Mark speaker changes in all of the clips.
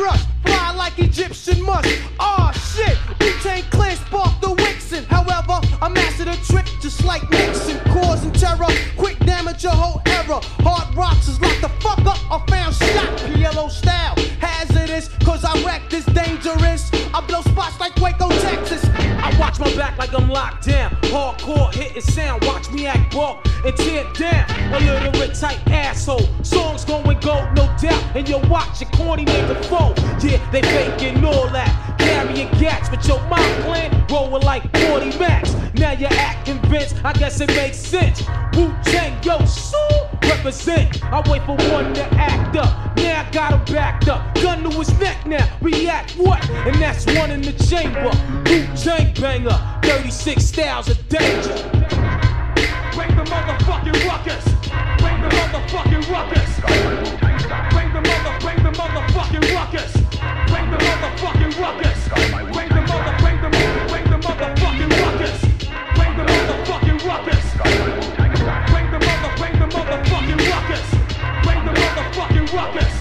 Speaker 1: Fly like Egyptian musk. Aw shit, we tank clear, spark the Wixen. However, I mastered a trick just like Nixon, causing terror. Quick damage your whole era. Hard rocks is locked the fuck up. I found shot, PLO style. Hazardous, cause I wreck this dangerous. I blow spots like Waco, Texas.
Speaker 2: I watch my back like I'm locked down. Hardcore hitting sound, watch me act bulk and tear down. A little bit tight watch your corny nigga fold. Yeah, they faking all that. Carrying gats, but your mind plan rolling like 40 max. Now you act convinced, I guess it makes sense. Wu Tang, yo, so represent. I wait for one to act up. Now I got him backed up. Gun to his neck now. React what? And that's one in the chamber. Wu Tang banger. 36 styles of danger.
Speaker 3: Bring the motherfucking ruckus. Bring the motherfucking ruckus. Bring the mother, bring the motherfucking ruckus. Bring the motherfucking ruckus. Bring the mother, bring the bring the motherfucking ruckus. Bring the motherfucking ruckus. Bring the mother, bring the motherfucking ruckus. Bring the motherfucking ruckus.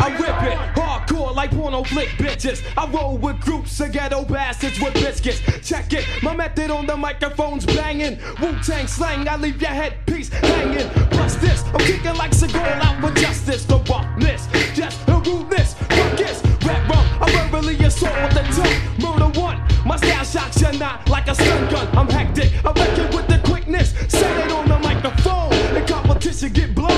Speaker 2: I rip it hardcore like porno bitches. I roll with groups of ghetto bastards with biscuits. Check it, my method on the microphone's banging. Wu Tang slang, I leave your headpiece hanging. This, I'm kicking like Seagal out with justice. The roughness, just the rudeness. Ruckus, rap rum, I verbally assault with the tongue. Murder one, my style shocks you not like a stun gun. I'm hectic, I reckon with the quickness. Set it on the microphone, the competition get blown.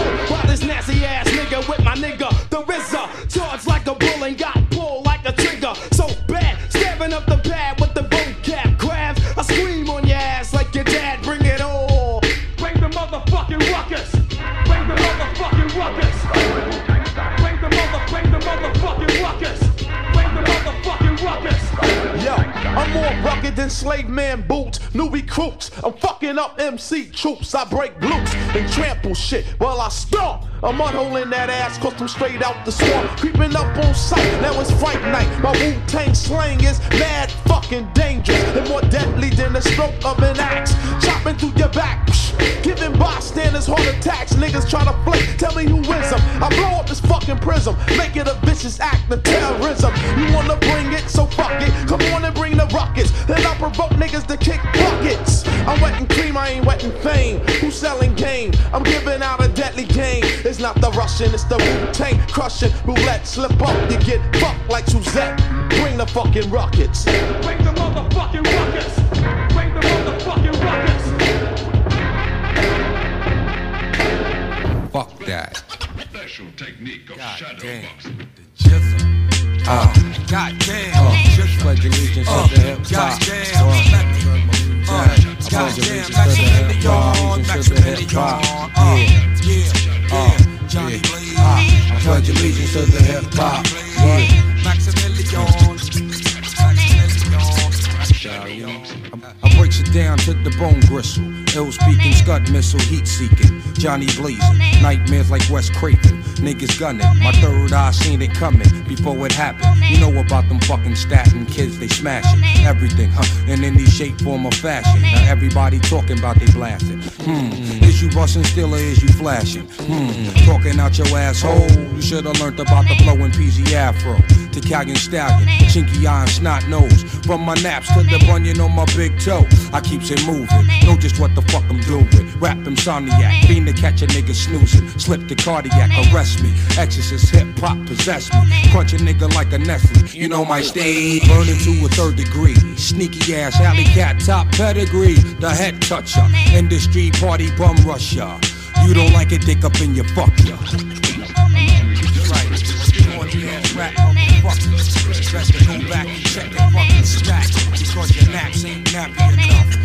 Speaker 4: Slave man boots, new recruits. I'm fucking up MC troops. I break loose and trample shit while I stomp. I'm unholing that ass cause I'm straight out the swamp. Creeping up on sight, now it's fright night. My Wu Tang slang is mad fucking dangerous and more deadly than the stroke of an axe. Chopping through your back, giving bystanders heart attacks. Niggas try to flake, tell me who is them. I blow up this fucking prism, make it a vicious act of terrorism. You wanna bring it, so fuck it. Come on and bring the rockets. Then I'll provoke niggas to kick buckets. I'm wet and cream, I ain't wetting fame. Who's selling game? I'm giving out a deadly game. It's not the Russian, it's the Wu Tang crushing. Roulette, slip up, you get fucked like Suzette. Bring the fucking rockets.
Speaker 3: Bring the motherfucking ruckus.
Speaker 5: That.
Speaker 6: Special technique of shadow
Speaker 5: damn.
Speaker 6: boxing.
Speaker 5: Uh,
Speaker 7: God damn.
Speaker 5: uh, just pledge allegiance
Speaker 7: Uh,
Speaker 5: to the hip hop.
Speaker 7: God damn.
Speaker 5: Uh,
Speaker 7: Uh,
Speaker 5: I pledge
Speaker 7: goddamn,
Speaker 5: allegiance to the hip hop.
Speaker 7: Maximilian,
Speaker 5: the hip hop.
Speaker 7: Uh,
Speaker 5: Yeah.
Speaker 7: yeah,
Speaker 5: Uh,
Speaker 7: yeah. Johnny
Speaker 5: yeah.
Speaker 7: Blaze.
Speaker 5: Uh, I pledge allegiance to the hip hop. Yeah. I breaks it down to the bone gristle. Ill speaking, scud missile, heat seeking. Johnny blazing, nightmares like Wes Craven. Niggas gunning, my third eye seen it coming before it happened. You know about them fucking statin kids, they smashing everything, huh? And in any shape, form, or fashion. Now everybody talking about they blasting. Hmm, is you busting still or is you flashing? Hmm, talking out your asshole. You should have learned about the flowing PZ Afro. Italian stallion, chinky eye and snot nose. From my naps to the bunion on my big toe, I keeps it moving. Know just what the fuck I'm doing. Rap insomniac, fiend to catch a nigga snoozing. Slip the cardiac, arrest me. Exorcist hip hop possess me. Crunch a nigga like a Nestle. You know my stage. Burning to a third degree. Sneaky ass alley cat top pedigree. The head toucher. Industry party bum rusher. You don't like it, dick up in your fuck ya. Right. Corny ass rap motherfucker. Best to go back and check your fucking stack. Because your naps ain't nappy enough.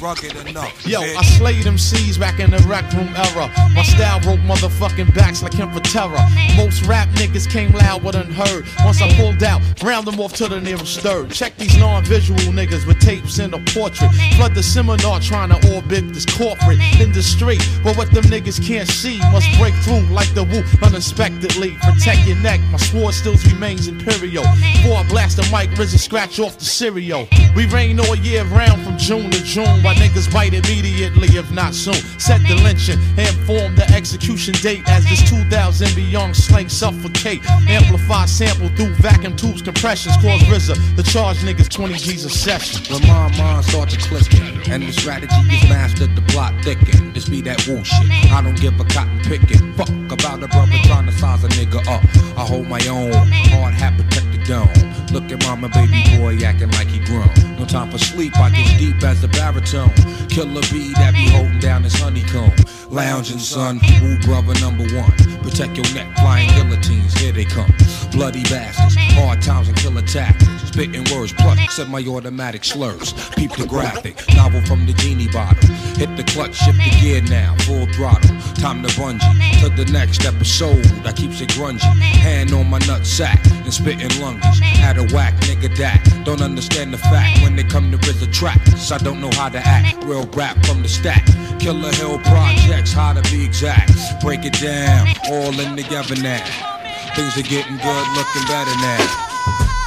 Speaker 8: Rugged enough.
Speaker 4: Yo,
Speaker 8: Bitch.
Speaker 4: I slayed them C's back in the rec room era. My style broke motherfucking backs like him for terror. Most rap niggas came loud but unheard. Once I pulled out, round them off to the nearest third. Check these non-visual niggas with tapes in a portrait. Flood the seminar trying to orbit this corporate industry. But what them niggas can't see must break through like the woo unexpectedly. Protect your neck, my sword still remains imperial. Before I blast the mic, RZA scratch off the cereal. We rain all year round from June to June. While niggas bite immediately, if not soon. Set the lynching and form the execution date as this 2000 beyond slang suffocate. Amplify sample through vacuum tubes, compressions. Cause RZA, the charge niggas 20 G's a session.
Speaker 8: When my mind starts to clicking and the strategy is mastered, the plot thicken. This be that woo shit. I don't give a cotton picking. Fuck about a brother trying to size a nigga up. I hold my own. Hard hat protect the dome. Look at mama, baby boy acting like he grown. Time for sleep. I get deep as the baritone. Killer bee that be holding down his honeycomb. Lounging son, woo brother number one. Protect your neck, flying guillotines, here they come. Bloody bastards, hard times and killer tactics. Spitting words, plus semi-automatic slurs. Peep the graphic, novel from the genie bottle. Hit the clutch, shift the gear now, full throttle. Time to bungee to the next episode. I keeps it grungy. Hand on my nut sack and spitting lunges. Had a whack nigga that don't understand the fact when they come to RZA tracks. I don't know how to act. Real rap from the stack. Killer Hill projects, how to be exact. Break it down, all in together now. Things are getting good, looking better now.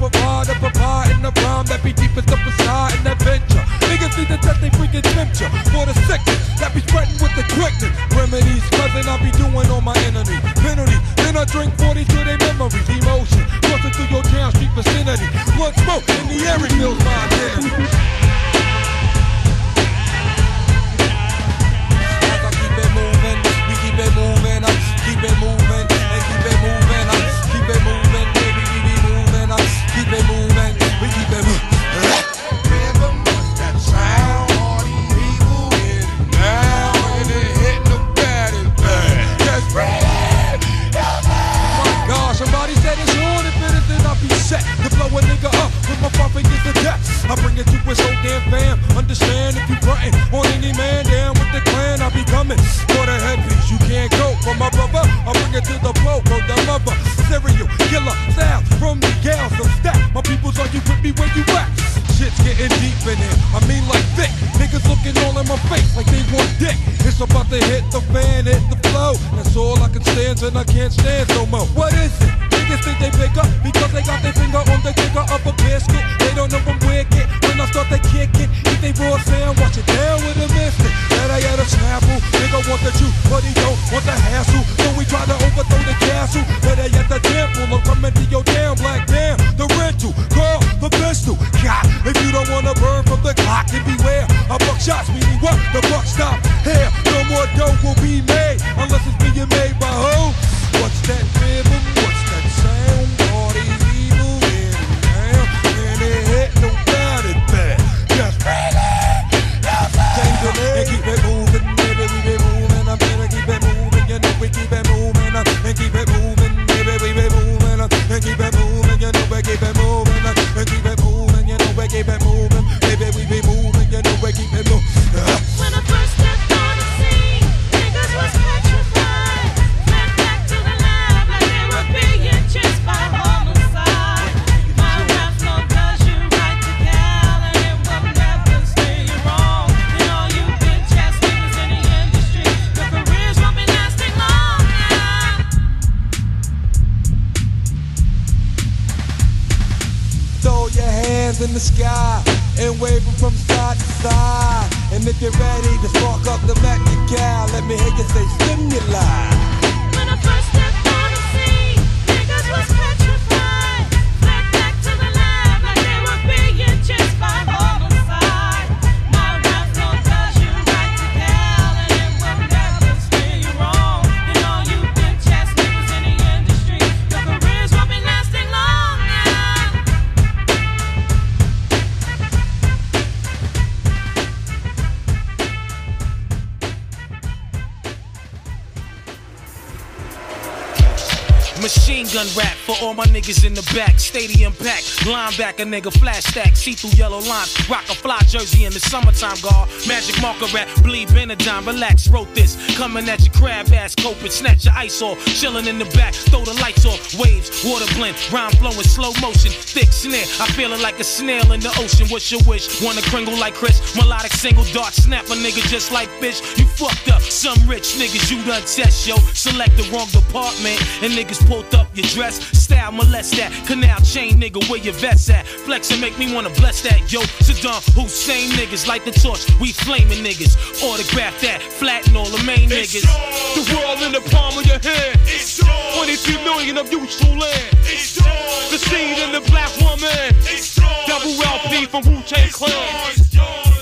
Speaker 5: That house of provider, providing the rhyme that be deep as the facade and adventure. Niggas need to test they freaking temperature for the sickness that be spreading with the quickness. Remedies, cousin, I be doing on my enemy. Penalty, then I drink 40 to their memories. Emotion, coursing through your town street vicinity. Blood smoke in the air reveals my identity. As I keep it moving, we keep it moving, I keep it moving, in the sky and wave from side to side. And if you're ready to spark up the Mac cow, let me hear you say stimuli.
Speaker 9: All my niggas in the back. Stadium pack, linebacker nigga, flash stack, see through yellow lines. Rock a fly jersey in the summertime, guard. Magic marker rap, bleed Benadine, relax, wrote this. Coming at your crab ass, coping, snatch your ice off. Chilling in the back, throw the lights off. Waves, water blend, rhyme flowing, slow motion. Thick snare, I feeling like a snail in the ocean. What's your wish? Wanna kringle like Chris? Melodic single dart, snap a nigga just like bitch. You fucked up. Some rich niggas you done test, yo. Select the wrong department, and niggas pulled up your dress. Style molest that. Canal chain nigga, where your vets at? Flex and make me wanna bless that, yo. Saddam Hussein niggas, light the torch. We flaming niggas. Autograph that, flatten all the main niggas.
Speaker 10: The world in the palm of your hand. It's yours. 23 million of useful land. It's The seed in the black woman. It's Double LP from Wu Tang Clan.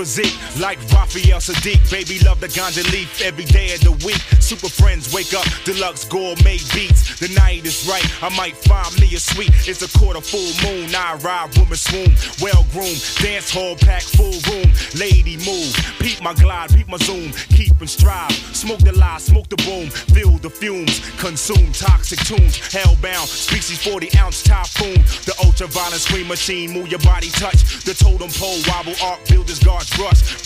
Speaker 11: Physique like Raphael Sadiq. Baby love the ganja leaf every day of the week. Super friends wake up, deluxe gourmet beats. The night is right, I might find me a suite. It's a quarter full moon, I ride woman swoon. Well groomed, dance hall pack full room. Lady move, peep my glide, peep my zoom. Keep and strive, smoke the lie, smoke the boom. Feel the fumes, consume toxic tunes. Hellbound, species 40 ounce typhoon. The ultraviolet screen machine, move your body touch. The totem pole wobble arc builders guards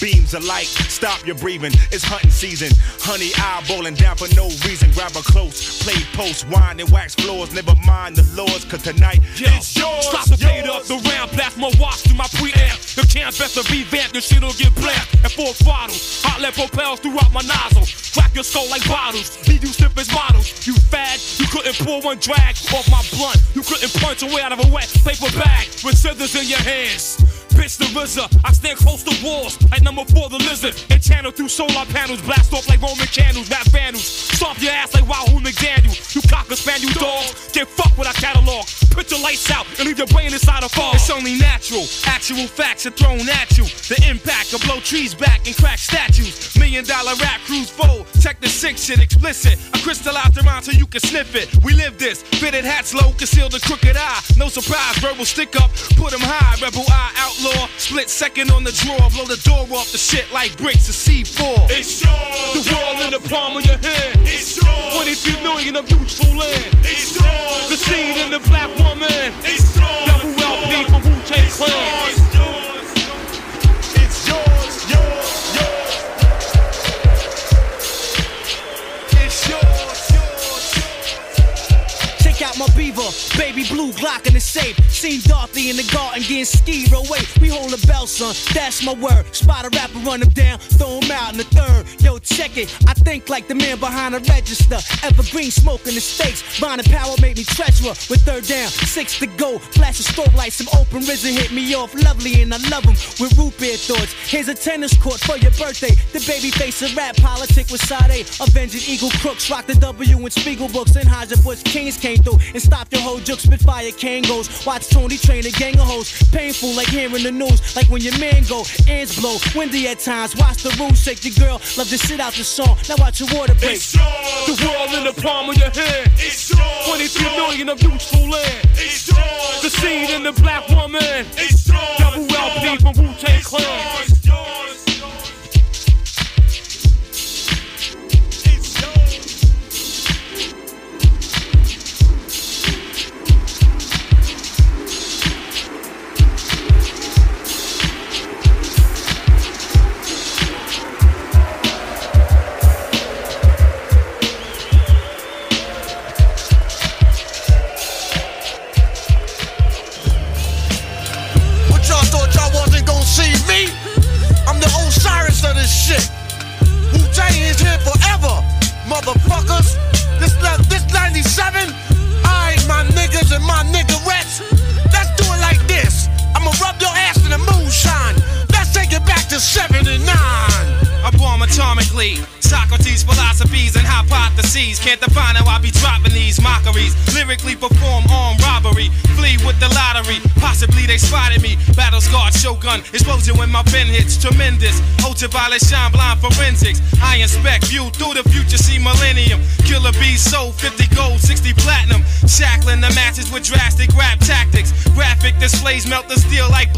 Speaker 11: Beams of light, stop your breathing. It's hunting season. Honey eyeballing down for no reason. Grab a close, play post, wine and wax floors. Never mind the laws, cause tonight
Speaker 10: Yo,
Speaker 11: it's yours.
Speaker 10: Stop the
Speaker 11: yours.
Speaker 10: up, the round plasma watch through my preamp. The can't best to revamp, the shit'll get black. And four bottles, hot lead propels throughout my nozzle. Crack your skull like bottles, leave you stiff as models. You fad, you couldn't pull one drag off my blunt. You couldn't punch away out of a wet paper bag with scissors in your hands. Bitch the RZA, I stand close to walls like number four the lizard. And channel through solar panels, blast off like Roman candles, rap vandals. Stomp your ass like Wahoo McDaniel. You cocker spaniel dogs, get fucked with our catalog. Put your lights out and leave your brain inside a fog. It's only natural, actual facts are thrown at you. The impact will blow trees back and crack statues. Million dollar rap crews fold. Check the sick shit explicit. I crystallize the rhyme so you can sniff it. We live this. Fitted hats low, conceal the crooked eye. No surprise, verbal stick up, Put put 'em high. Rebel eye Split second on the drawer, blow the door off the shit like bricks of C4.
Speaker 11: It's yours.
Speaker 10: The world in the palm of your hand.
Speaker 11: It's yours.
Speaker 10: 23 million of useful land.
Speaker 11: It's yours.
Speaker 10: The seed in the black woman.
Speaker 11: It's yours.
Speaker 10: Double LP from Wu Tang Clan.
Speaker 11: It's yours.
Speaker 1: Out my beaver, baby blue Glock in the safe. Seen Dorothy in the garden getting skied away. We hold a bell, son, that's my word. Spot a rapper, run him down, throw him out in the third. Yo, check it, I think like the man behind the register. Evergreen smoke in the stakes. Bonding power made me treasurer. With third down, six to go. Flash of strobe lights, some open risen hit me off. Lovely and I love him with root beer thoughts. Here's a tennis court for your birthday. The baby face of rap politic with Sade. Avenging Eagle crooks, rock the W and Spiegel books. And Bush Kings came through and stop your whole juke. Spitfire Kangos. Watch Tony train a gang of hoes. Painful like hearing the news. Like when your man go, ends blow. Windy at times. Watch the room shake. Your girl love to sit out the song. Now watch your water break.
Speaker 11: It's yours.
Speaker 10: The world in the palm of your hand.
Speaker 11: It's yours.
Speaker 10: 23 million of useful land.
Speaker 11: It's yours.
Speaker 10: The seed in the black woman.
Speaker 11: It's yours.
Speaker 10: Double LP from Wu Tang Clan.
Speaker 11: It's yours. It's
Speaker 12: shit. Wu Tang is here forever, motherfuckers. This this 97, I my niggas and my niggerettes. Let's do it like this. I'ma rub your ass in the moonshine. Let's take it back to 79.
Speaker 9: I bomb atomically. Socrates' philosophies and hypotheses. Can't define how I be dropping these mockeries. Lyrically perform armed robbery. Flee with the lottery. Possibly they spotted me. Battle scarred shogun. Explosion when my pen hits. Tremendous. Ultraviolet shine blind forensics. I inspect view through the future. See millennium. Killer bees sold 50 gold, 60 platinum. Shackling the matches with drastic rap tactics. Graphic displays melt the steel like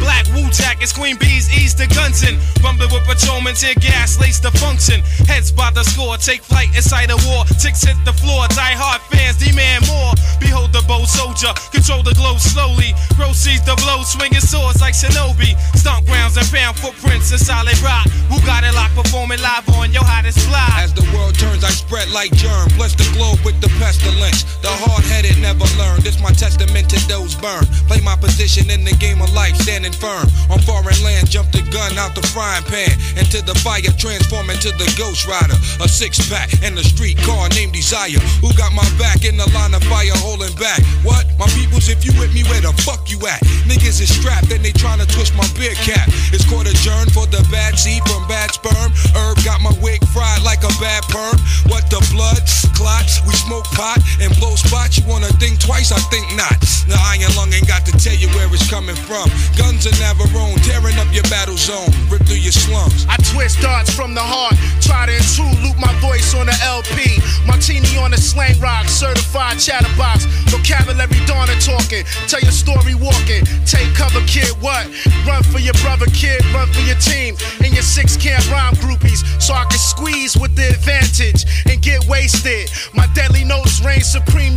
Speaker 9: Black Wu jackets, Queen Bees ease the guns in. Rumbling with patrolmen, tear gas, lace the function. Heads by the score, take flight inside a war. Ticks hit the floor, die hard fans demand more. Behold the bold soldier, control the glow slowly. Proceeds the blow, swinging swords like shinobi. Stomp grounds and found footprints in solid rock. Who got it locked, performing live on your hottest fly.
Speaker 5: As the world turns, I spread like germ. Bless the globe with the pestilence. The hard headed never learn. This my testament to those burned. Play my position in the game of life, standing firm. On foreign land, jump the gun out the frying pan. Into the fire, transform into the ghost rider. A six pack and a street car named Desire. Who got my back in the line of fire holding back? What? My peoples, if you with me, where the fuck you at? Niggas is strapped and they tryna twist my beer cap. It's court adjourned for the bad seed from bad sperm. Herb got my wig fried like a bad perm. What the blood? Clots, we smoke pot and blow spots. You wanna think twice? I think not. The iron lung ain't got to tell you where it's coming from. Guns are Navarone, tearing up your battle zone, rip through your slums.
Speaker 13: I twist darts from the heart, try to intrude, loop my voice on the LP. Martini on the slang rock, certified chatterbox. Vocabulary and talking, tell your story walking. Take cover, kid, what? Run for your brother, kid, run for your team. And your six camp rhyme groupies, so I can squeeze with the advantage and get wasted. My deadly notes reign supreme,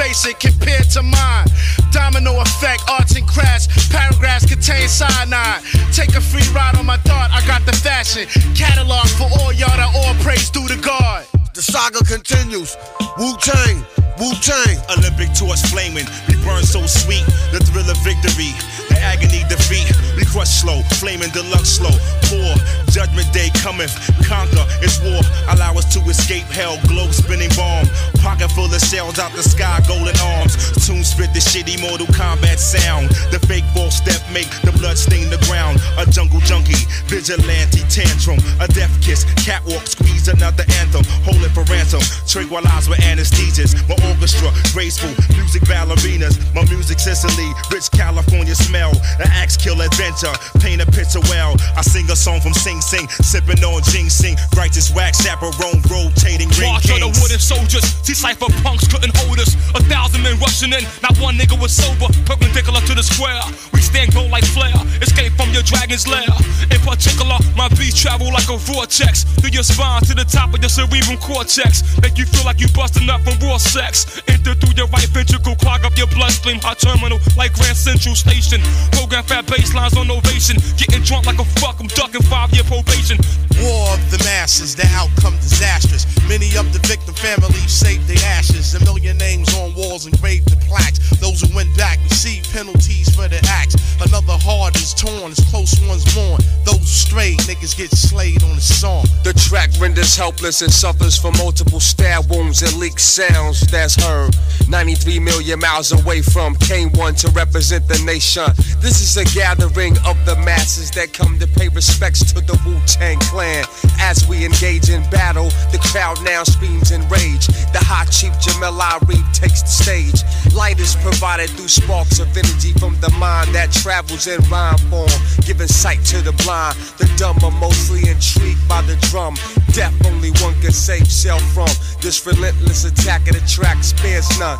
Speaker 13: basic compared to mine. Domino effect, arts and crafts, paragraphs contain cyanide. Take a free ride on my thought, I got the fashion. Catalog for all y'all that all praise due to God.
Speaker 12: The saga continues. Wu Tang, Wu Tang.
Speaker 11: Olympic torch flaming, we burn so sweet. The thrill of victory, the agony defeat. We crush slow, flaming deluxe slow. Poor judgment day cometh, conquer. It's war. Allow us to escape hell. Globe spinning bomb, pocket full of shells out the sky, golden arms. Tune spit the shitty Mortal Kombat sound. The fake false step make the blood stain the ground. A jungle junkie, vigilante tantrum, a death kiss, catwalk squeeze another anthem. Hold it for ransom. Tranquilize with anesthesias. My orchestra, graceful music ballerinas. My music Sicily, rich California smell. The axe kill adventure, paint a picture well. I sing a song from Sing Sing, sipping on ginseng. Righteous wax chaperone, rotating ring
Speaker 9: March of the wooden soldiers. See cipher punks couldn't hold us. A thousand men rushing in. Not one nigga was sober. Perpendicular to the square. We stand gold like flare. Escape from your dragon's lair. In particular, my beats travel like a vortex. Through your spine to the top of your cerebral cortex. Make you feel like you busting up from raw sex. Enter through your right ventricle. Clog up your bloodstream. Hot terminal like Grand Central Station. Program fat baselines on ovation. Getting drunk like a fuck. I'm ducking five year probation.
Speaker 13: War of the masses, the outcome disastrous. Many of the victim families saved their ashes. A million names on walls engraved in plaques. Those who went back receive penalties for their acts. Another heart is torn as close ones mourn. Those strayed niggas get slayed on the song.
Speaker 5: The track renders helpless and suffers from multiple stab wounds and leaked sounds that's heard. 93 million miles away from K1 to represent the nation. This is a gathering of the masses that come to pay respects to the Wu Tang Clan. As we engage in battle, the crowd now screams in rage. The hot chief Jamel Arif takes the stage. Light is provided through sparks of energy from the mind that travels in rhyme form, giving sight to the blind. The dumb are mostly intrigued by the drum. Death only one can save self from. This relentless attack of the track spares none.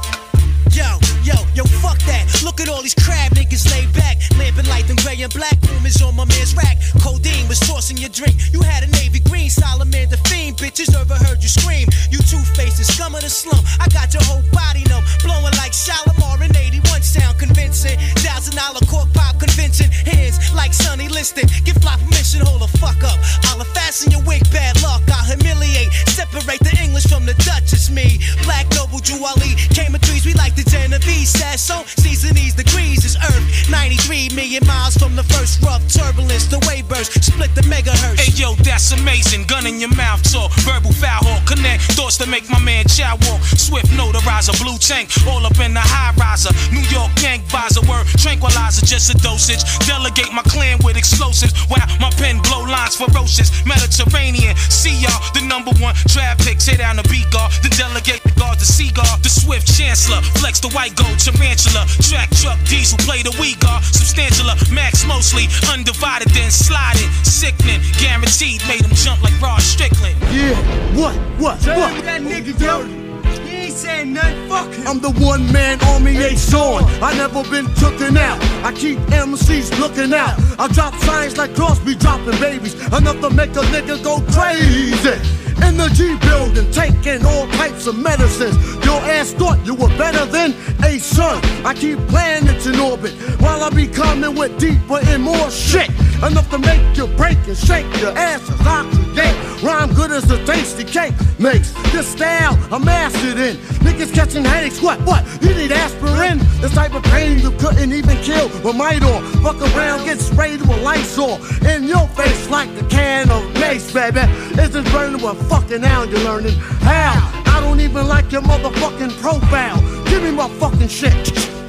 Speaker 1: Yo, yo, yo, fuck that. Look at all these crab niggas laid back. Lamping light and gray and black. Is on my man's rack. Codeine was tossing your drink. You had a navy green, Solomon the fiend. Bitches overheard you scream. You two faces, scum of the slum. I got your whole body numb. Blowing like Shalimar in 81 sound convincing. Thousand dollar cork pop convincing. Hands like Sonny Liston. Give fly permission, hold the fuck up. I'll fasten your wig, bad luck. I'll humiliate. Separate the English from the Dutch. It's me. Black Noble Juwali. Came in threes, we like the Genovese. Sasso, seasonese degrees is Earth. 93 million miles from the first rough turbulence. The wave burst, split the megahertz.
Speaker 9: Hey yo, that's amazing. Gun in your mouth talk. Verbal foul hawk. Connect thoughts to make my man chow walk. Swift notarizer. Blue tank. All up in the high riser. New York gang visor. Word tranquilizer. Just a dosage. Delegate my clan with explosives. Wow, my pen blow lines ferocious. Mediterranean. See y'all. The number one draft pick. Tear down the beat guard. The delegate the guard. The seagull. The swift chancellor. Flex the white gold. Tarantula. Track truck. Diesel. Play the we guard. Substantial. Max mostly. Undivided. Then sliding. Sickening. Guaranteed. Made him jump like Rod Strickland.
Speaker 1: Yeah, what, what,
Speaker 14: Tell
Speaker 1: what?
Speaker 14: that nigga, yo. You ain't
Speaker 15: saying nothing, fuck him.
Speaker 12: I'm the one man army ace on. I never been tooken out. I keep MCs looking out. I drop signs like Crosby dropping babies. Enough to make a nigga go crazy. In the G building, taking all types of medicines. Your ass thought you were better than a son. I keep planets in orbit while I be coming with deeper and more shit. Enough to make you break and shake your asses. I create rhyme good as a tasty cake makes. This style I'm mastered in. Niggas catching headaches. What? What? You need aspirin? This type of pain you couldn't even kill with Midor. Fuck around, get sprayed with Lysol in your face like a can of mace, baby. Isn't burning with fucking now you're learning how. I don't even like your motherfucking profile. Give me my fucking shit.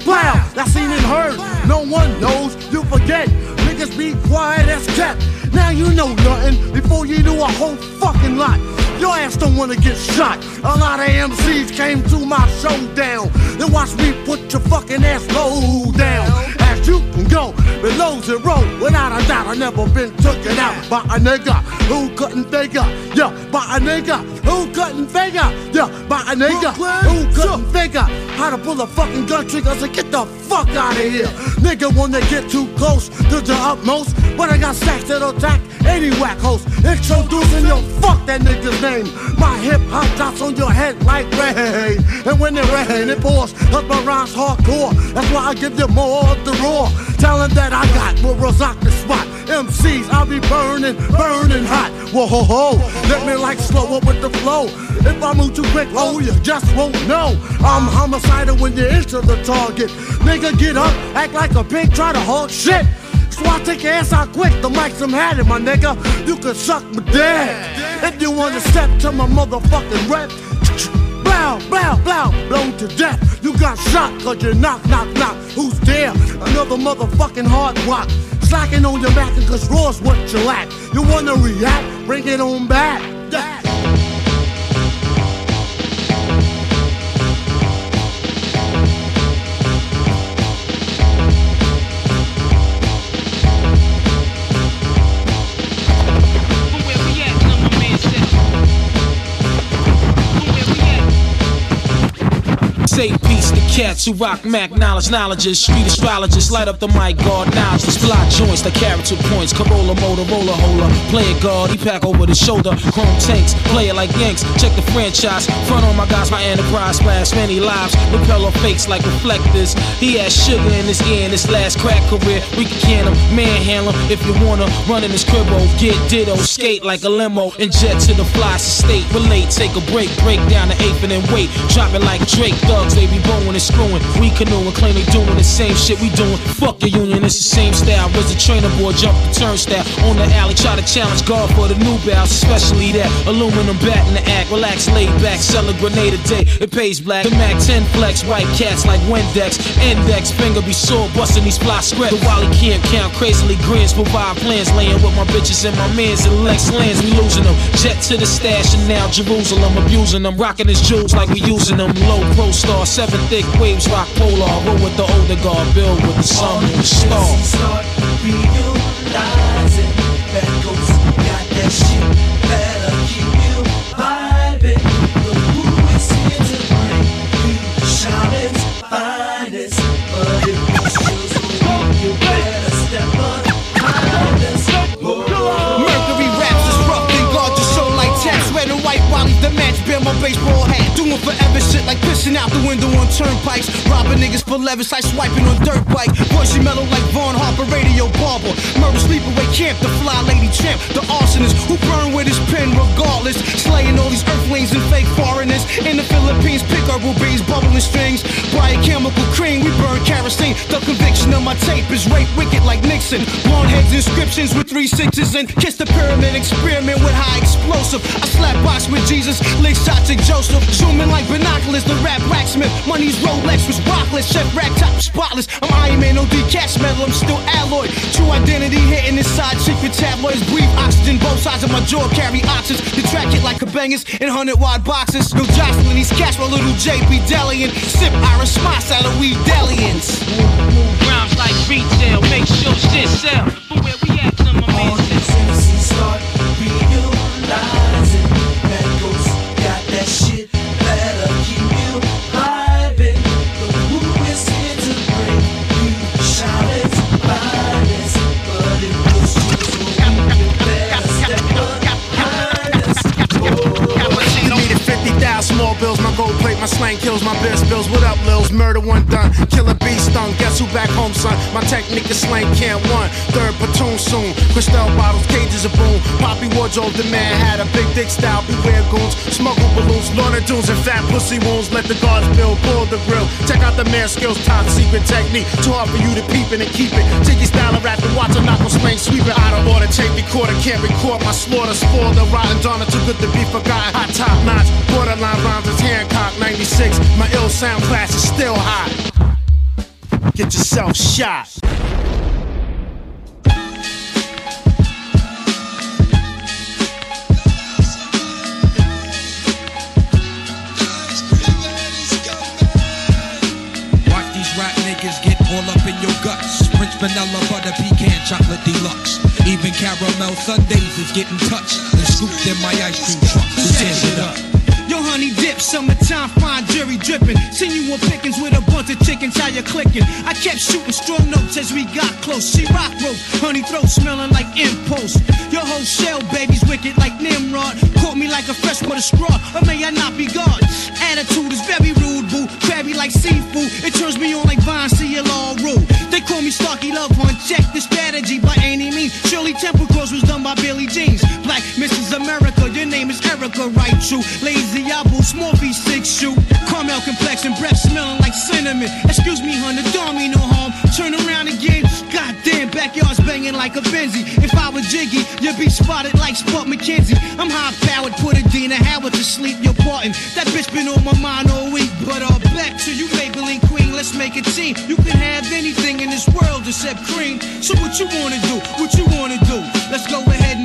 Speaker 12: Wow, that's seen and heard. No one knows, you forget. Niggas be quiet as kept. Now you know nothing before you do a whole fucking lot. Your ass don't wanna get shot. A lot of MCs came to my showdown. Then watch me put your fucking ass low down. You can go below zero. Without a doubt, I never been taken out by a nigga who couldn't figure. Yeah, by a nigga who couldn't figure. Yeah, by a nigga who couldn't figure how to pull a fucking gun trigger. So get the fuck out of here. Nigga wanna get too close to the utmost. But I got stacks that'll attack any whack host. Introducing your fuck that nigga's name. My hip hop drops on your head like rain. And when it rain, it pours. Cause my rhymes hardcore. That's why I give you more of the raw. Talent that I got will rock the spot. MCs, I'll be burning, burning hot. Whoa ho ho. Let me like slow up with the flow. If I move too quick, oh, you just won't know. I'm homicidal when you enter the target. Nigga, get up, act like a pig, try to hold shit. So I take your ass out quick, the mic's I'm had it, my nigga. You can suck my dick. If you wanna step to my motherfucking rep, blow, blow, blow, blown to death. You got shot cause you knock, knock, knock. Who's there? Another motherfucking hard rock. Slacking on your back cause raw's what you lack. You wanna react? Bring it on back.
Speaker 9: Cats who rock Mac knowledge, knowledges, street astrologists, light up the mic, guard knowledge, the fly joints, the character points, Corolla, Motorola, Hola, play it guard, he pack over the shoulder, chrome tanks, play it like Yanks, check the franchise, front on my guys, my enterprise, splash many lives, repeller fakes like reflectors, he has sugar in his ear in his last crack career, we can can him, manhandle him, if you wanna, run in his cribbo, oh, get ditto, skate like a limo, and jet to the fly state, relate, take a break, break down the eighth and then wait, drop it like Drake, thugs, they be bowing screwing. We canoeing, claim they doing the same shit we doing. Fuck your union, it's the same style. Was a trainer boy, jump the turnstile on the alley, try to challenge God for the new bounce, especially that aluminum bat in the act. Relax, laid back, sell a grenade a day. It pays black. The Mac 10 flex, white cats like Windex, index, finger be sore, busting these fly script. The Wally can't count, crazily grins, provide plans, laying with my bitches and my mans and Lex lands. We losing them. Jet to the stash and now Jerusalem, abusing them, rocking his jewels like we using them. Low pro star, seven thick waves, rock polar. Roll with the older guard, build with the sun and the stars.
Speaker 1: Turnpikes. Robbing niggas for levis like swiping on dirt bike. Voicey mellow like Vaughn Harper, radio barber. Murder sleepaway camp, the fly lady champ. The arsonist who burn with his pen regardless. Slaying all these earthlings and fake foreigners. In the Philippines, pick herbal bees, bubbling strings. Buy a chemical cream, we burn kerosene. The conviction of my tape is rape wicked like Nixon. Blonde heads inscriptions with three sixes and kiss the pyramid experiment with high explosive. I slap box with Jesus, lick shots at Joseph. Zooming like binoculars, the rap blacksmith. Money's Rolex was rockless, chef rack top spotless. I'm Iron Man, no cash metal, I'm still alloy. True identity hitting inside secret tabloids. Breathe oxygen, both sides of my jaw carry options. The track it like a bangers in 100 wide boxes. No jostling these cats while little JP Delian. Sip Irish Moss out of weed Delians.
Speaker 9: Rhymes like retail, make sure shit sell.
Speaker 13: Kills, my best bills. What up, back home, son? My technique is slang can't one. Third platoon soon. Crystal bottles, cages of boom. Poppy wardrobe, the man had a big dick style. Beware goons. Smuggle balloons, Lorna dunes, and fat pussy wounds. Let the guards build, pull the grill. Check out the man skills, top secret technique. Too hard for you to peep in and keep it. Jiggy style of rap and watch a knock on slang sweep it out of order. Tape recorder can't record my slaughter. Spoil the rotten Donna too good to be forgotten. Hot top notch, borderline rhymes is Hancock 96. My ill sound class is still hot. Get yourself shot.
Speaker 5: Watch these rap niggas get all up in your guts. Prince vanilla, butter, pecan, chocolate deluxe. Even caramel sundaes is getting touched and scooped in my ice cream truck. Who it up?
Speaker 1: Summertime, fine jury dripping. Seen you on pickings with a bunch of chickens, how you clicking? I kept shooting strong notes as we got close. She rock rope, honey throat smelling like impulse. Your whole shell, baby's wicked like Nimrod. Caught me like a fresh with straw, or may I not be God? Attitude is very rude, boo. Crabby like seafood, it turns me on like Vine, all rude. They call me Starky Love Hunt, check the strategy by any means. Shirley Temple Cross was done by Billy Jeans. Black Mrs. America, your name is Erica, right? True. Lazy Apple, small V six shoe. Caramel complexion, breath smelling like cinnamon. Excuse me, hun, the don't mean no harm. Turn around again. Goddamn, backyard's banging like a Benzie. If I were Jiggy, you'd be spotted like Spot McKenzie. I'm high powered, put a Dina Howard to sleep. You're parting. That bitch been on my mind all week. But uh, back to you, Maybelline Queen. Let's make a team. You can have anything in this world except cream. So what you wanna do? What you wanna do? Let's go ahead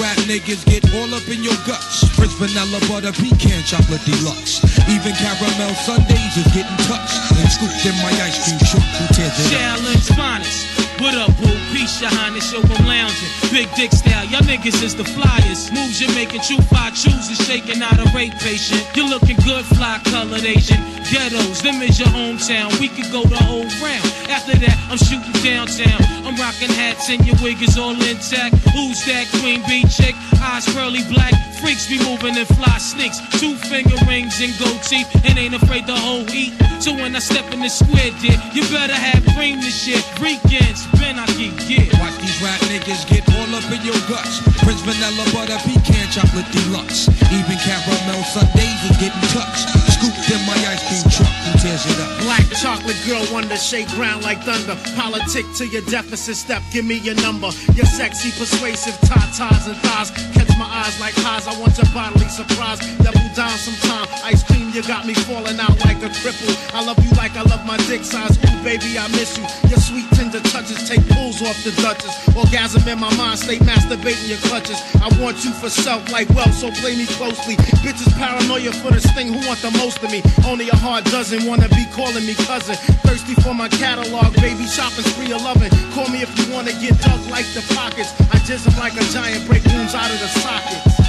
Speaker 5: rap niggas get all up in your guts. Prince vanilla, butter, pecan, chocolate deluxe. Even caramel sundaes is getting touched and scooped in my ice cream truck. Who tears it up?
Speaker 9: Finest. What up, boo? Peace, your highness, yo, I'm lounging. Big dick style, y'all niggas is the flyers. Moves you're making, true five chooses, shaking out a rape patient. You're looking good, fly colored Asian. Ghettos, them is your hometown. We could go the whole round. After that, I'm shooting downtown. I'm rocking hats and your wig is all intact. Who's that queen bee chick? Eyes pearly black. Freaks be moving in fly sneaks. Two finger rings and gold teeth. And ain't afraid to hold heat. So when I step in the square, dear, you better have cream this shit. Weekends, Ben, I keep get.
Speaker 5: Watch these rap niggas get all up in your guts. Prince vanilla, butter, pecan, chocolate deluxe. Even caramel sundaes is getting touched. Scooped in my ice cream truck. Who tears it up?
Speaker 13: Black chocolate girl, wonder shake ground like thunder. Politic to your deficit step, give me your number. Your sexy, persuasive tatas and thighs. Catch my eyes like highs, I want your bodily surprise. Double down sometime. Ice cream, you got me falling out like a cripple. I love you like I love my dick size. Ooh, baby, I miss you. Your sweet tender touches take pulls off the Duchess. Orgasm in my mind, stay masturbating your clutches. I want you for self like wealth, so play me closely. Bitches paranoia for this thing, who want the most of me? Only a hard dozen wanna be calling me cousin. Thirsty for my catalog, baby, shopping spree of loving. Call me if you wanna get dug like the pockets. I am like a giant, break wounds out of the sockets.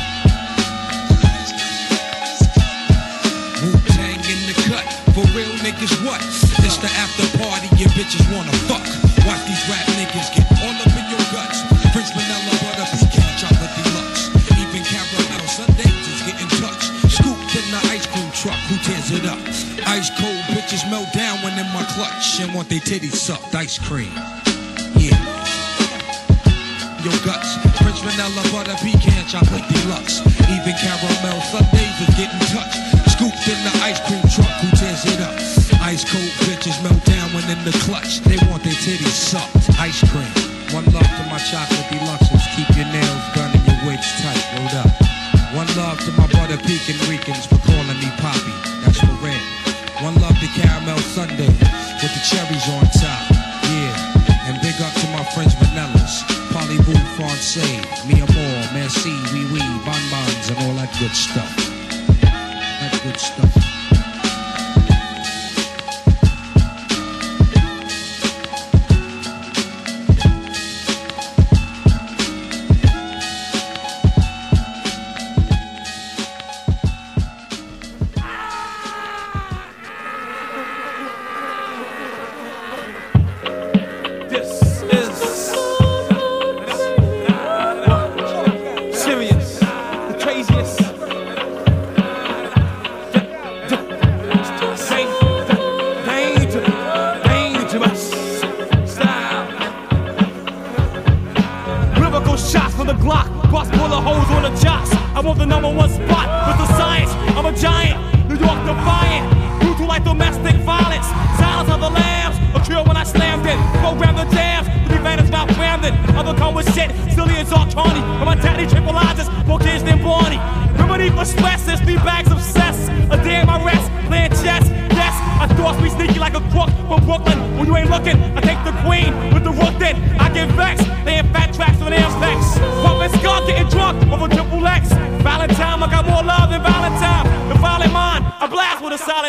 Speaker 5: Niggas, what? This the after party your bitches wanna fuck. Watch these rap niggas get all up in your guts. Prince vanilla, butter, pecan, chocolate deluxe. Even caramel sundaes is getting touched. Scooped in the ice cream truck. Who tears it up? Ice cold bitches melt down when in my clutch and want their titties sucked. Ice cream. Yeah. Your guts. Prince vanilla, butter, pecan, chocolate deluxe. Even caramel sundaes is getting touched. Scooped in the ice cream truck. Who tears it up? Ice cold bitches melt down when in the clutch. They want their titties sucked. Ice cream. One love to my chocolate deluxes. Keep your nails done and your wigs tight. Rolled up. One love to my butter pecan Ricans for calling me Poppy. That's for red. One love to caramel sundae with the cherries on top. Yeah. And big up to my friends Vanellas. Polly-Vous Francais, Mi Amor, Merci, Oui Oui, Bonbons, and all that good stuff.
Speaker 10: From Brooklyn. When you ain't looking, I take the queen with the rook then. I get vexed, laying fat tracks on air specs. Pumping skunk, getting drunk over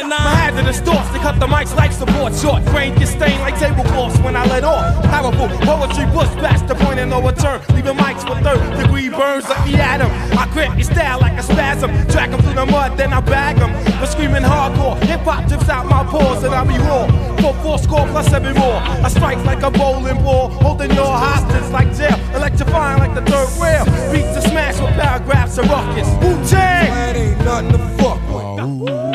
Speaker 10: nine. My hazardous thoughts, to cut the mics like support short. Brain get stained like tablecloths when I let off. Powerful poetry, bush past the point of no return. Leaving mics with third degree burns, like me at 'em. I grip your style like a spasm. Track 'em through the mud, then I bag bag 'em. But screaming hardcore, hip hop drips out my pores and I be raw. For four score plus seven more. I strike like a bowling ball, holding your hostage like jail. Electrifying like the third rail. Beat to smash with paragraphs of ruckus. Wu Tang!
Speaker 5: That ain't nothing to fuck with.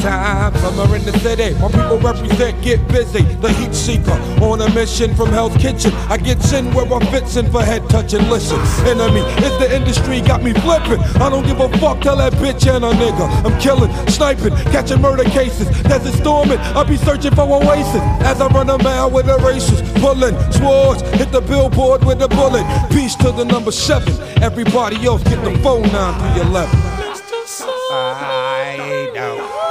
Speaker 5: Time, summer in the city. My people represent, get busy. The heat seeker on a mission from Hell's Kitchen. I get in where I'm in for head touching. Listen, enemy, it's the industry got me flipping. I don't give a fuck, tell that bitch and a nigga. I'm killing, sniping, catching murder cases. Desert storming, I be searching for oasis. As I run a mile with the races, pulling swords, hit the billboard with a bullet. Peace to the number seven. Everybody else get the phone 9 through 11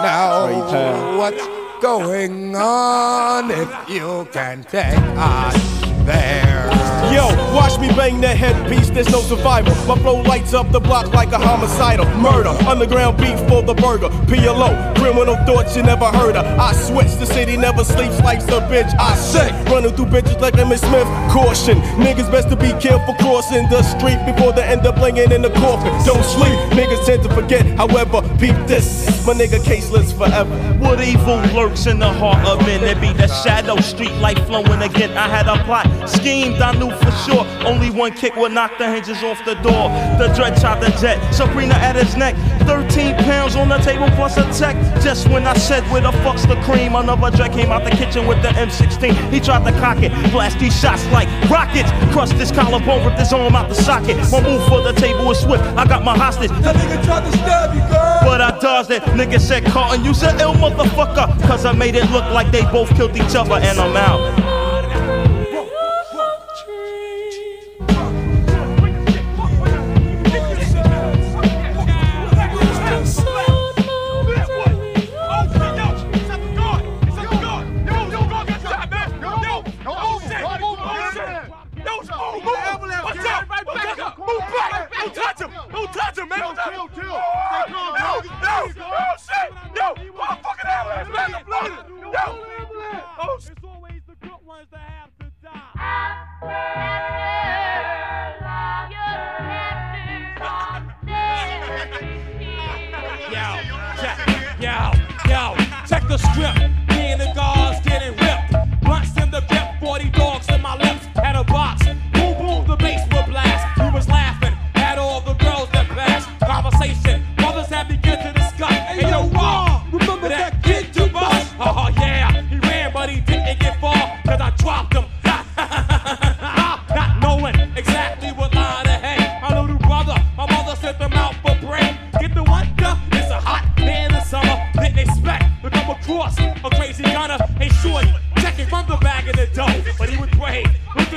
Speaker 5: now what's going on if you can take us? There.
Speaker 16: Yo, watch me bang that headpiece, there's no survival. My flow lights up the block like a homicidal. Murder, underground beef for the burger. PLO, criminal thoughts you never heard of. I switch, the city never sleeps like a bitch. I say, running through bitches like Emmitt Smith. Caution, niggas best to be careful crossing the street before they end up blinging in the coffin. Don't sleep, niggas tend to forget. However, peep this, my nigga caseless forever.
Speaker 17: What evil lurks in the heart of men? It be the shadow street light flowing again. I had a plot schemed, I knew for sure. Only one kick would knock the hinges off the door. The dread shot the jet, Sabrina at his neck. 13 pounds on the table plus a tech. Just when I said where the fuck's the cream, another dread came out the kitchen with the M16. He tried to cock it, blast these shots like rockets. Crushed his collarbone, ripped his arm out the socket. My move for the table was swift. I got my hostage. That nigga tried to stab you, girl. But I dodged it. Nigga said, Carlton, you said ill motherfucker. Cause I made it look like they both killed each other and I'm out.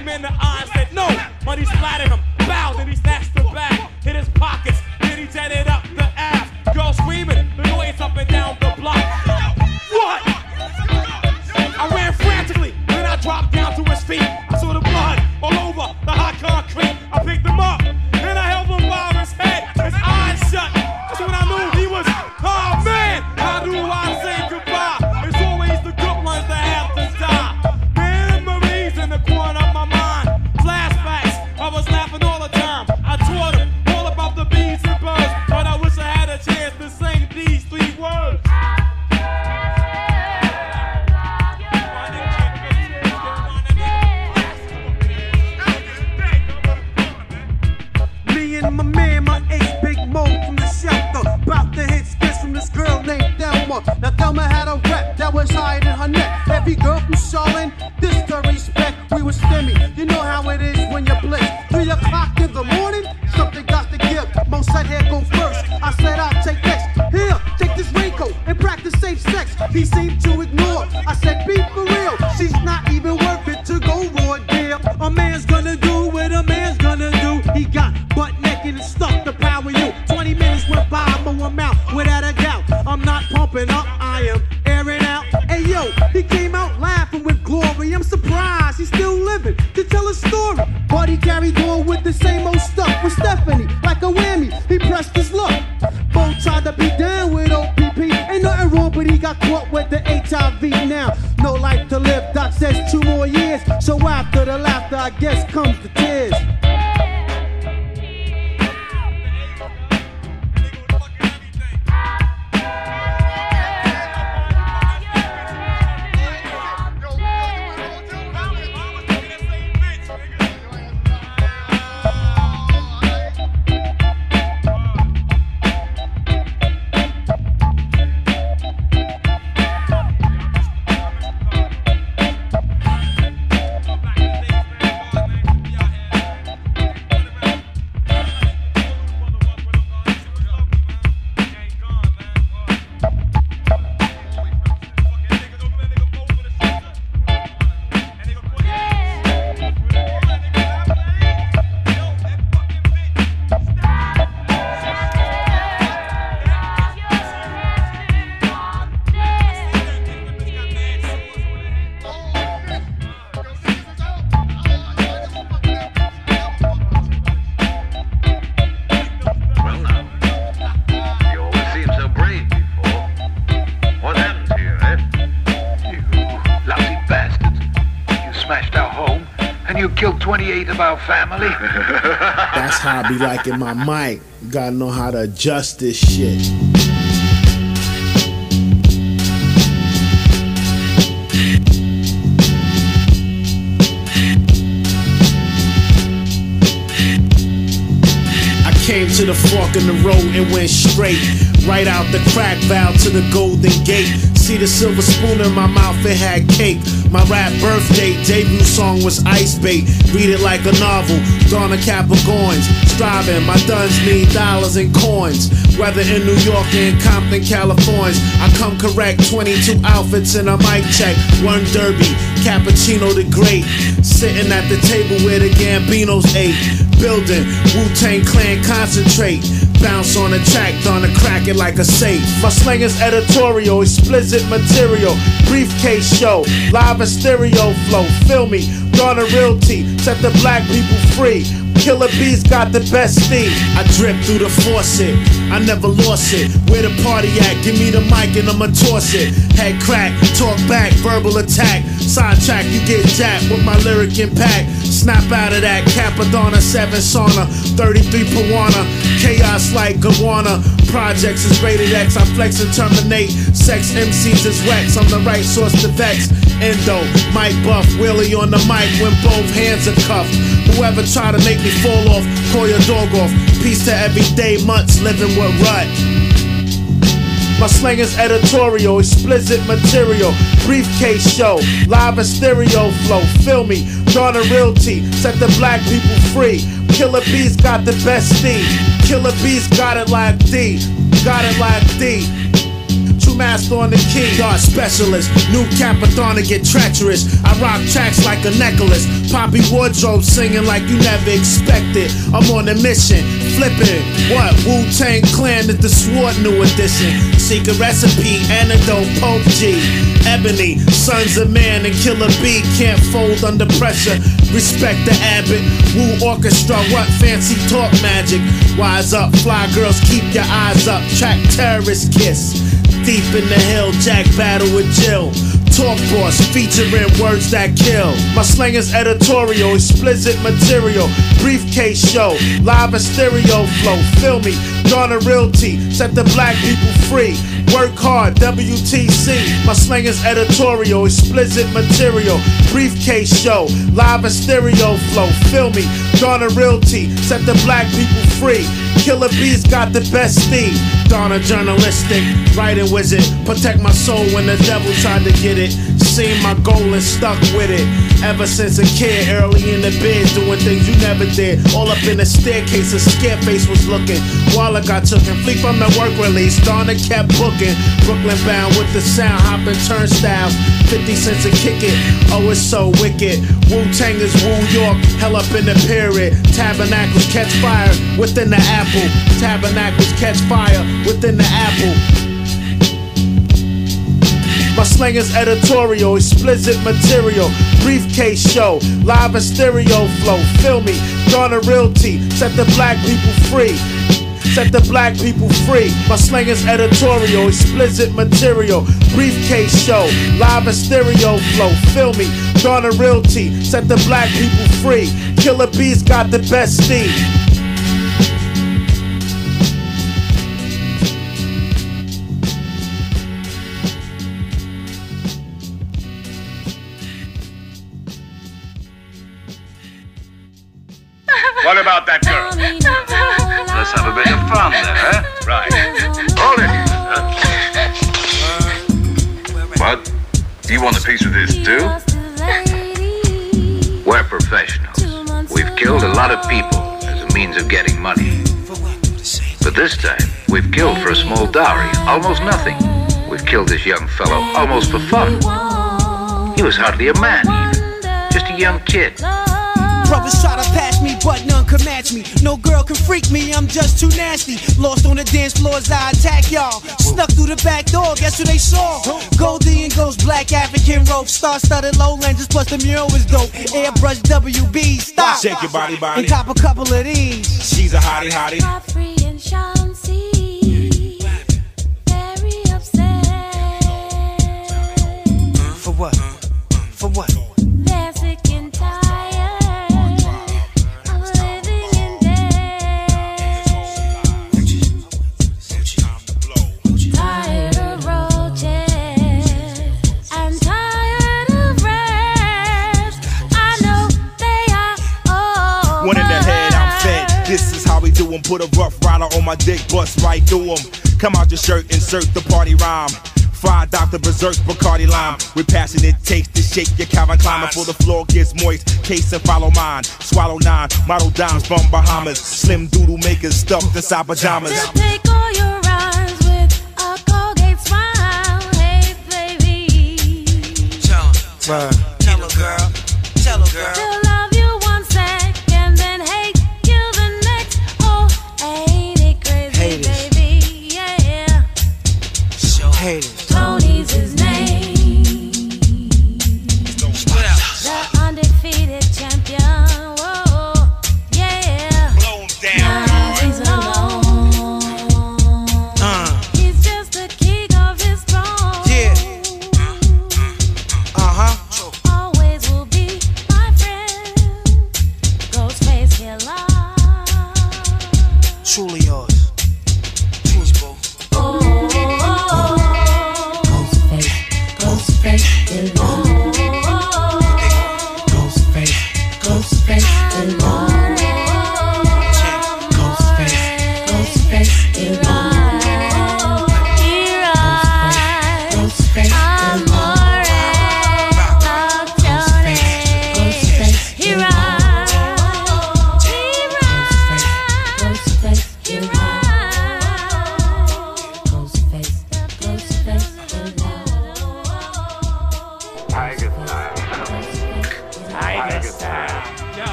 Speaker 10: Him in the eye said, No. Money splattered him,
Speaker 15: after I guess comes the tears.
Speaker 18: Family.
Speaker 13: That's how I be liking my mic. Gotta know how to adjust this shit. I came to the fork in the road and went straight. Right out the crack valve to the golden gate. See the silver spoon in my mouth, it had cake. My rap birthday debut song was Ice Bait. Read it like a novel. Donna Capricorns. Striving, my duns need dollars and coins. Whether in New York or in Compton, California. I come correct. 22 outfits and a mic check. One derby. Cappuccino the Great. Sitting at the table where the Gambinos ate. Building Wu Tang Clan concentrate. Bounce on the track, Donna crack it like a safe. My slang is editorial, explicit material. Briefcase show, live and stereo flow. Feel me, Donna Realty, set the black people free. Killer Bees got the best steam. I drip through the faucet, I never lost it. Where the party at? Give me the mic and I'ma toss it. Head crack, talk back, verbal attack. Sidetrack, you get jacked with my lyric impact. Snap out of that Cappadonna 7 sauna, 33 Pawana. Chaos like Gawana. Projects is rated X. I flex and terminate. Sex MCs is wax. I'm the right source to vex. Endo, Mike Buff, Willie on the mic when both hands are cuffed. Whoever try to make me fall off, call your dog off. Peace to everyday months living with rut. My slang is editorial, explicit material, briefcase show, live and stereo flow. Feel me, Donna Realty, set the black people free. Killer Bees got the best steam. Killer Bees got it like D, got it like D. True master on the key, yard specialist. New Capathon get treacherous. I rock tracks like a necklace. Poppy wardrobe singing like you never expected. I'm on a mission, flipping. What? Wu Tang Clan is the sword new edition. Secret recipe, antidote, Pope G. Ebony, Sons of Man and Killer B can't fold under pressure. Respect the Abbott, Wu Orchestra, what fancy talk magic. Wise up, fly girls, keep your eyes up. Track terrorist kiss. Deep in the hill, Jack battle with Jill. Talk boss featuring words that kill. My slang is editorial, explicit material. Briefcase show, live and stereo flow. Feel me, Donna Realty, set the black people free. Work hard, WTC. My slang is editorial, explicit material. Briefcase show, live and stereo flow. Feel me, Donna Realty, set the black people free. Killer Bees got the best steam. Donna journalistic, writing wizard. Protect my soul when the devil tried to get it. Seen my goal and stuck with it. Ever since a kid, early in the bed, doing things you never did. All up in the staircase, a scareface was looking. While I got took and flee from the work release, Donna kept booking. Brooklyn bound with the sound, hopping turnstiles. 50 cents a kick it. Oh, it's so wicked. Wu Tang is Wu York, hell up in the period. Tabernacles catch fire within the apple. Tabernacles catch fire within the apple. My slang is editorial, explicit material, briefcase show, live and stereo flow. Feel me, Garner Realty, set the black people free. Set the black people free. My slang is editorial, explicit material, briefcase show, live and stereo flow. Feel me, Garner Realty, set the black people free. Killer Bees got the best steam.
Speaker 18: Too? We're professionals. We've killed a lot of people as a means of getting money. But this time, we've killed for a small dowry, almost nothing. We've killed this young fellow almost for fun. He was hardly a man, even. Just a young kid.
Speaker 15: Brothers try to pass but none can match me. No girl can freak me, I'm just too nasty. Lost on the dance floors, I attack y'all. Snuck through the back door, guess who they saw? Goldie and Ghost, black African rope, star studded lowlanders, plus the mural is dope. Airbrush WB, stop.
Speaker 11: Shake your body, body.
Speaker 15: And cop a couple of these.
Speaker 11: She's a hottie, hottie.
Speaker 15: Very upset. For what?
Speaker 11: Is how we do 'em. Put a rough rider on my dick, bust right through through 'em. Come out your shirt, insert the party rhyme. Fried Dr. Berserk Bacardi Lime. we With it, taste to shake your Calvin Klein before the floor gets moist. Case and follow mine. Swallow nine, model dimes from Bahamas. Slim doodle makers stuffed inside pajamas.
Speaker 8: To take all your rhymes with a Colgate smile. Hey, baby.
Speaker 15: Tell her,
Speaker 8: Tony's his name.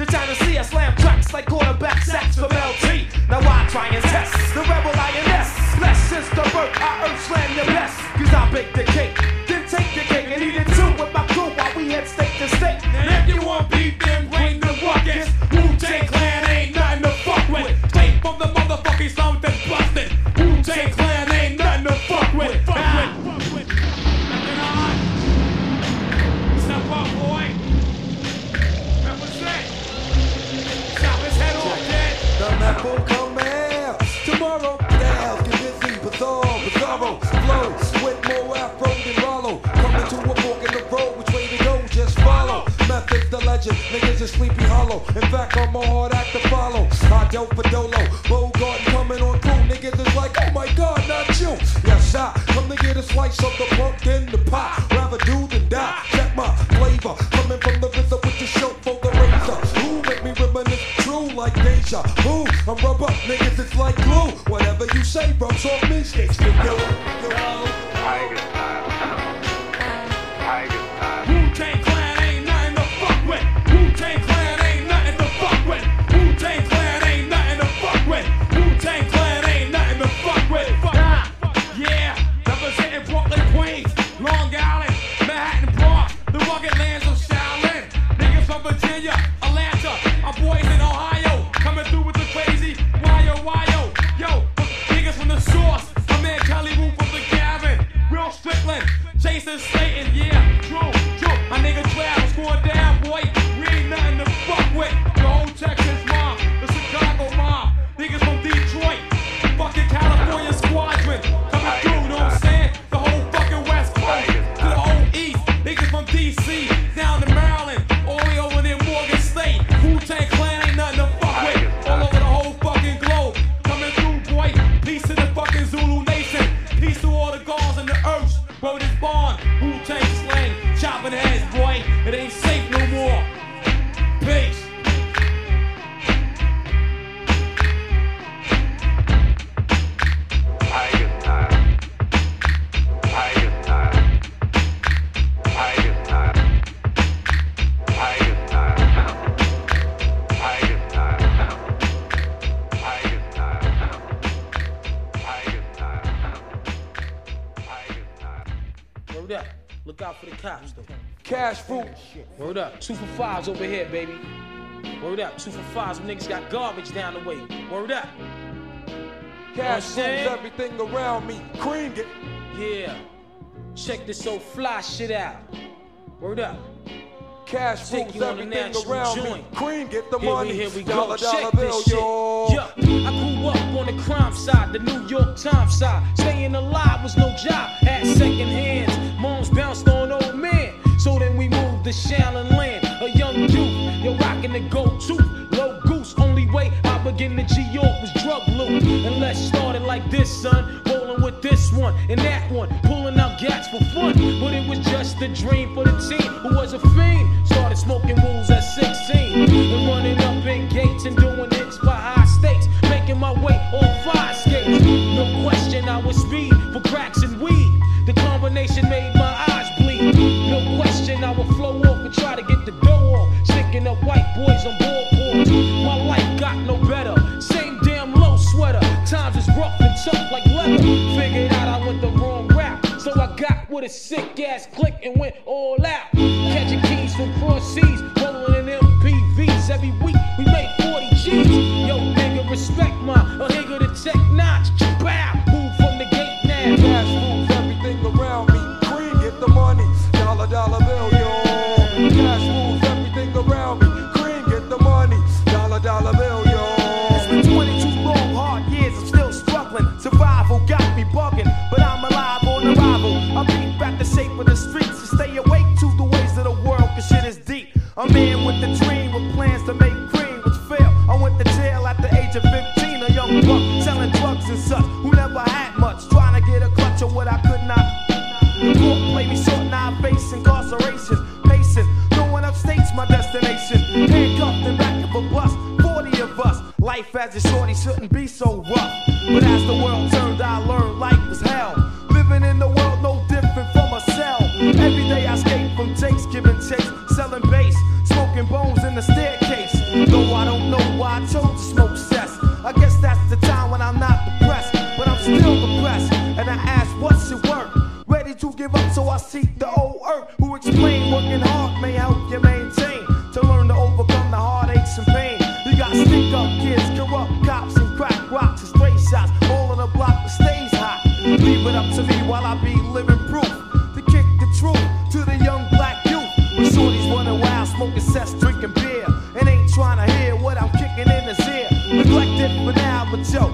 Speaker 2: Yonder. See the China Sea, I slam
Speaker 19: Word
Speaker 9: up, two for fives over here, baby. Word up, two for fives. Them niggas got garbage down the way. Word up.
Speaker 5: Cash
Speaker 9: you
Speaker 5: rules everything around me. Cream it.
Speaker 9: Yeah. Check this old fly shit out. Word up.
Speaker 5: Cash
Speaker 9: Take
Speaker 5: rules everything around
Speaker 9: joint.
Speaker 5: me. Cream get the
Speaker 9: here
Speaker 5: money.
Speaker 9: We, here we go.
Speaker 5: Dollar
Speaker 9: Check
Speaker 5: bill,
Speaker 9: this shit.
Speaker 5: Yo.
Speaker 9: Yeah. I grew up on the crime side, the New York Times side. Staying alive was no job. Had second hands. Moms bounced on old men the Shaolin land, a young youth. You're rocking the gold tooth, low goose. Only way I begin to G York was drug loot. And let's start it like this, son. Rolling with this one and that one, pulling out gats for fun. But it was just a dream for the team who was a fiend. Started smoking rules at 16 and running.
Speaker 2: Car cops and crack rocks and stray shots. All on the block that stays hot. Leave it up to me while I be living proof. To kick the truth to the young black youth. With shorties running wild, smoking cess, drinking beer. And ain't trying to hear what I'm kicking in his ear. Neglected for now, but yo,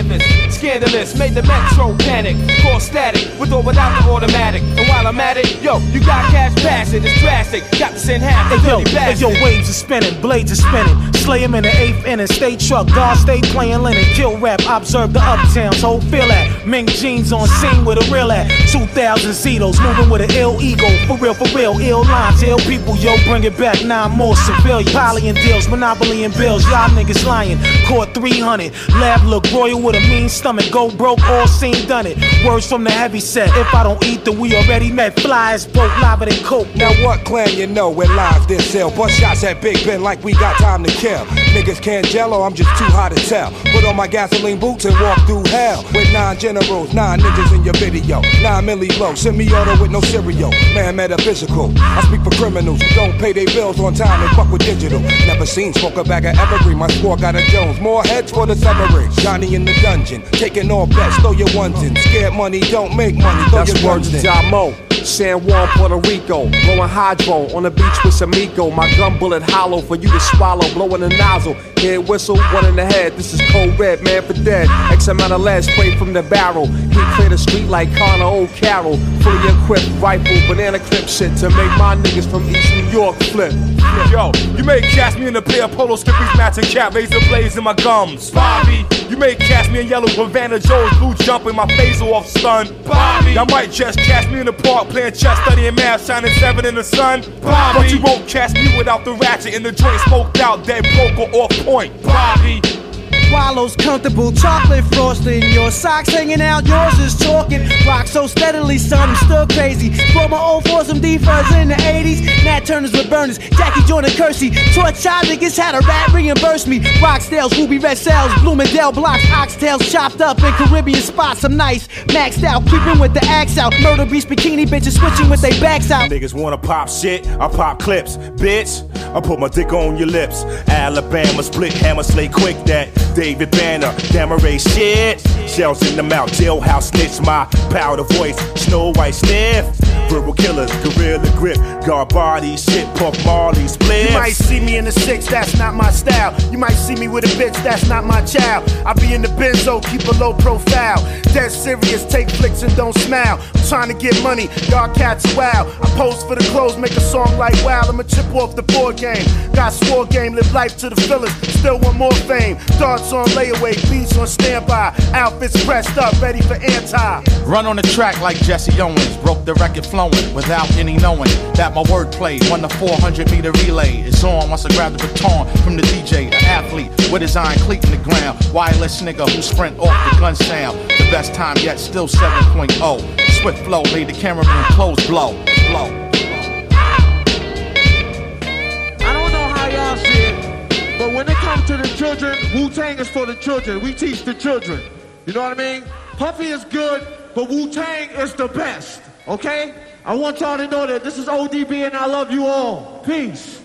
Speaker 20: canvas. Scandalous, made the metro panic. Call static, with or without the automatic. And while I'm at it, yo, you got cash passing, it's drastic. Got to send half the
Speaker 9: Hey yo, hey yo, waves are spinning, blades are spinning. Slay him in the eighth inning, stay truck, guard stay playing linen. Kill rap, observe the uptowns, whole feel that. Ming jeans on scene with a real at. 2000 Zetos, moving with an ill ego. For real, for real, ill lines, ill people, yo, bring it back. Nine more civilian. Poly and deals, monopoly and bills, y'all niggas lying. Caught 300, lab look royal with a mean stomach. Go broke, all seen, done it. Words from the heavy set. If I don't eat, then we already met. Flies, broke, lava than coke.
Speaker 5: Now what clan you know when live this sell? Bust shots at Big Ben like we got time to kill. Niggas can't jello, I'm just too hot to tell. Put on my gasoline boots and walk through hell. With nine generals, nine ninjas in your video. Nine milli blow, semi-auto with no cereal. Man metaphysical. I speak for criminals who don't pay their bills on time and fuck with digital. Never seen smoke a bag of evergreen. My squad got a Jones. More heads for the severage. Johnny in the dungeon. Taking all bets, throw your ones in. Scared money, don't make money. Throw
Speaker 21: That's
Speaker 5: your
Speaker 21: words
Speaker 5: in.
Speaker 21: Jamo. San Juan, Puerto Rico. Blowing hydro on the beach with Samico. My gun bullet hollow for you to swallow. Blowing the nozzle. Head whistle, one in the head. This is cold red, man for dead. X amount of lead sprayed from the barrel. He clear the street like Connor O'Carroll. Fully equipped rifle, banana clip shit to make my niggas from East New York flip.
Speaker 10: Yo, you may catch me in a pair of polo skippies, matching cap, razor blades in my gums. Bobby, you may catch me in yellow Havana Joe's blue jumping my face off stun. Bobby, y'all might just catch me in the park playing chess, studying math, shining seven in the sun. Bobby, but you won't catch me without the ratchet in the joint, smoked out, dead broke or off point. Bobby.
Speaker 1: Wallows comfortable, chocolate frosting. Your socks hanging out, yours is talking. Rock so steadily, son, I'm still crazy. Brought my old for some D-Fuzz in the 80s. Nat Turners with burners, Jackie Joyner Kersee. Torch child niggas had a rat reimburse me. Rockstales, Ruby Red Cells, Bloomingdale blocks, oxtails chopped up in Caribbean spots. I'm nice, maxed out, creeping with the axe out. Murder beast bikini bitches switching with their backs out.
Speaker 10: Niggas wanna pop shit, I pop clips. Bitch, I put my dick on your lips. Alabama split hammer, slay quick that. David Banner, Damaray shit. Shells in the mouth, jailhouse snitch, my powder voice. Snow White sniff. Verbal killers, gorilla grip. Guard body shit, Puff Marley split.
Speaker 13: You might see me in the six, that's not my style. You might see me with a bitch, that's not my child. I be in the benzo, keep a low profile. Dead serious, take flicks and don't smile. I'm trying to get money, y'all cats are wild. I pose for the clothes, make a song like wow. I'ma chip off the board game. Got swore game, live life to the fullest. Still want more fame. Darts on layaway, beats on standby. Outfits pressed up, ready for anti.
Speaker 4: Run on the track like Jesse Owens, broke the record flowing without any knowing that my wordplay won the 400 meter relay. It's on once I grab the baton from the DJ, an athlete with his iron cleat in the ground. Wireless nigga who sprint off the gun sound. The best time yet, still 7.0. Swift flow made the cameraman clothes blow, blow.
Speaker 12: I don't know how y'all see it, but when it comes to the children, Wu Tang is for the children. We teach the children. You know what I mean? Puffy is good, but Wu Tang is the best. Okay? I want y'all to know that this is ODB and I love you all. Peace.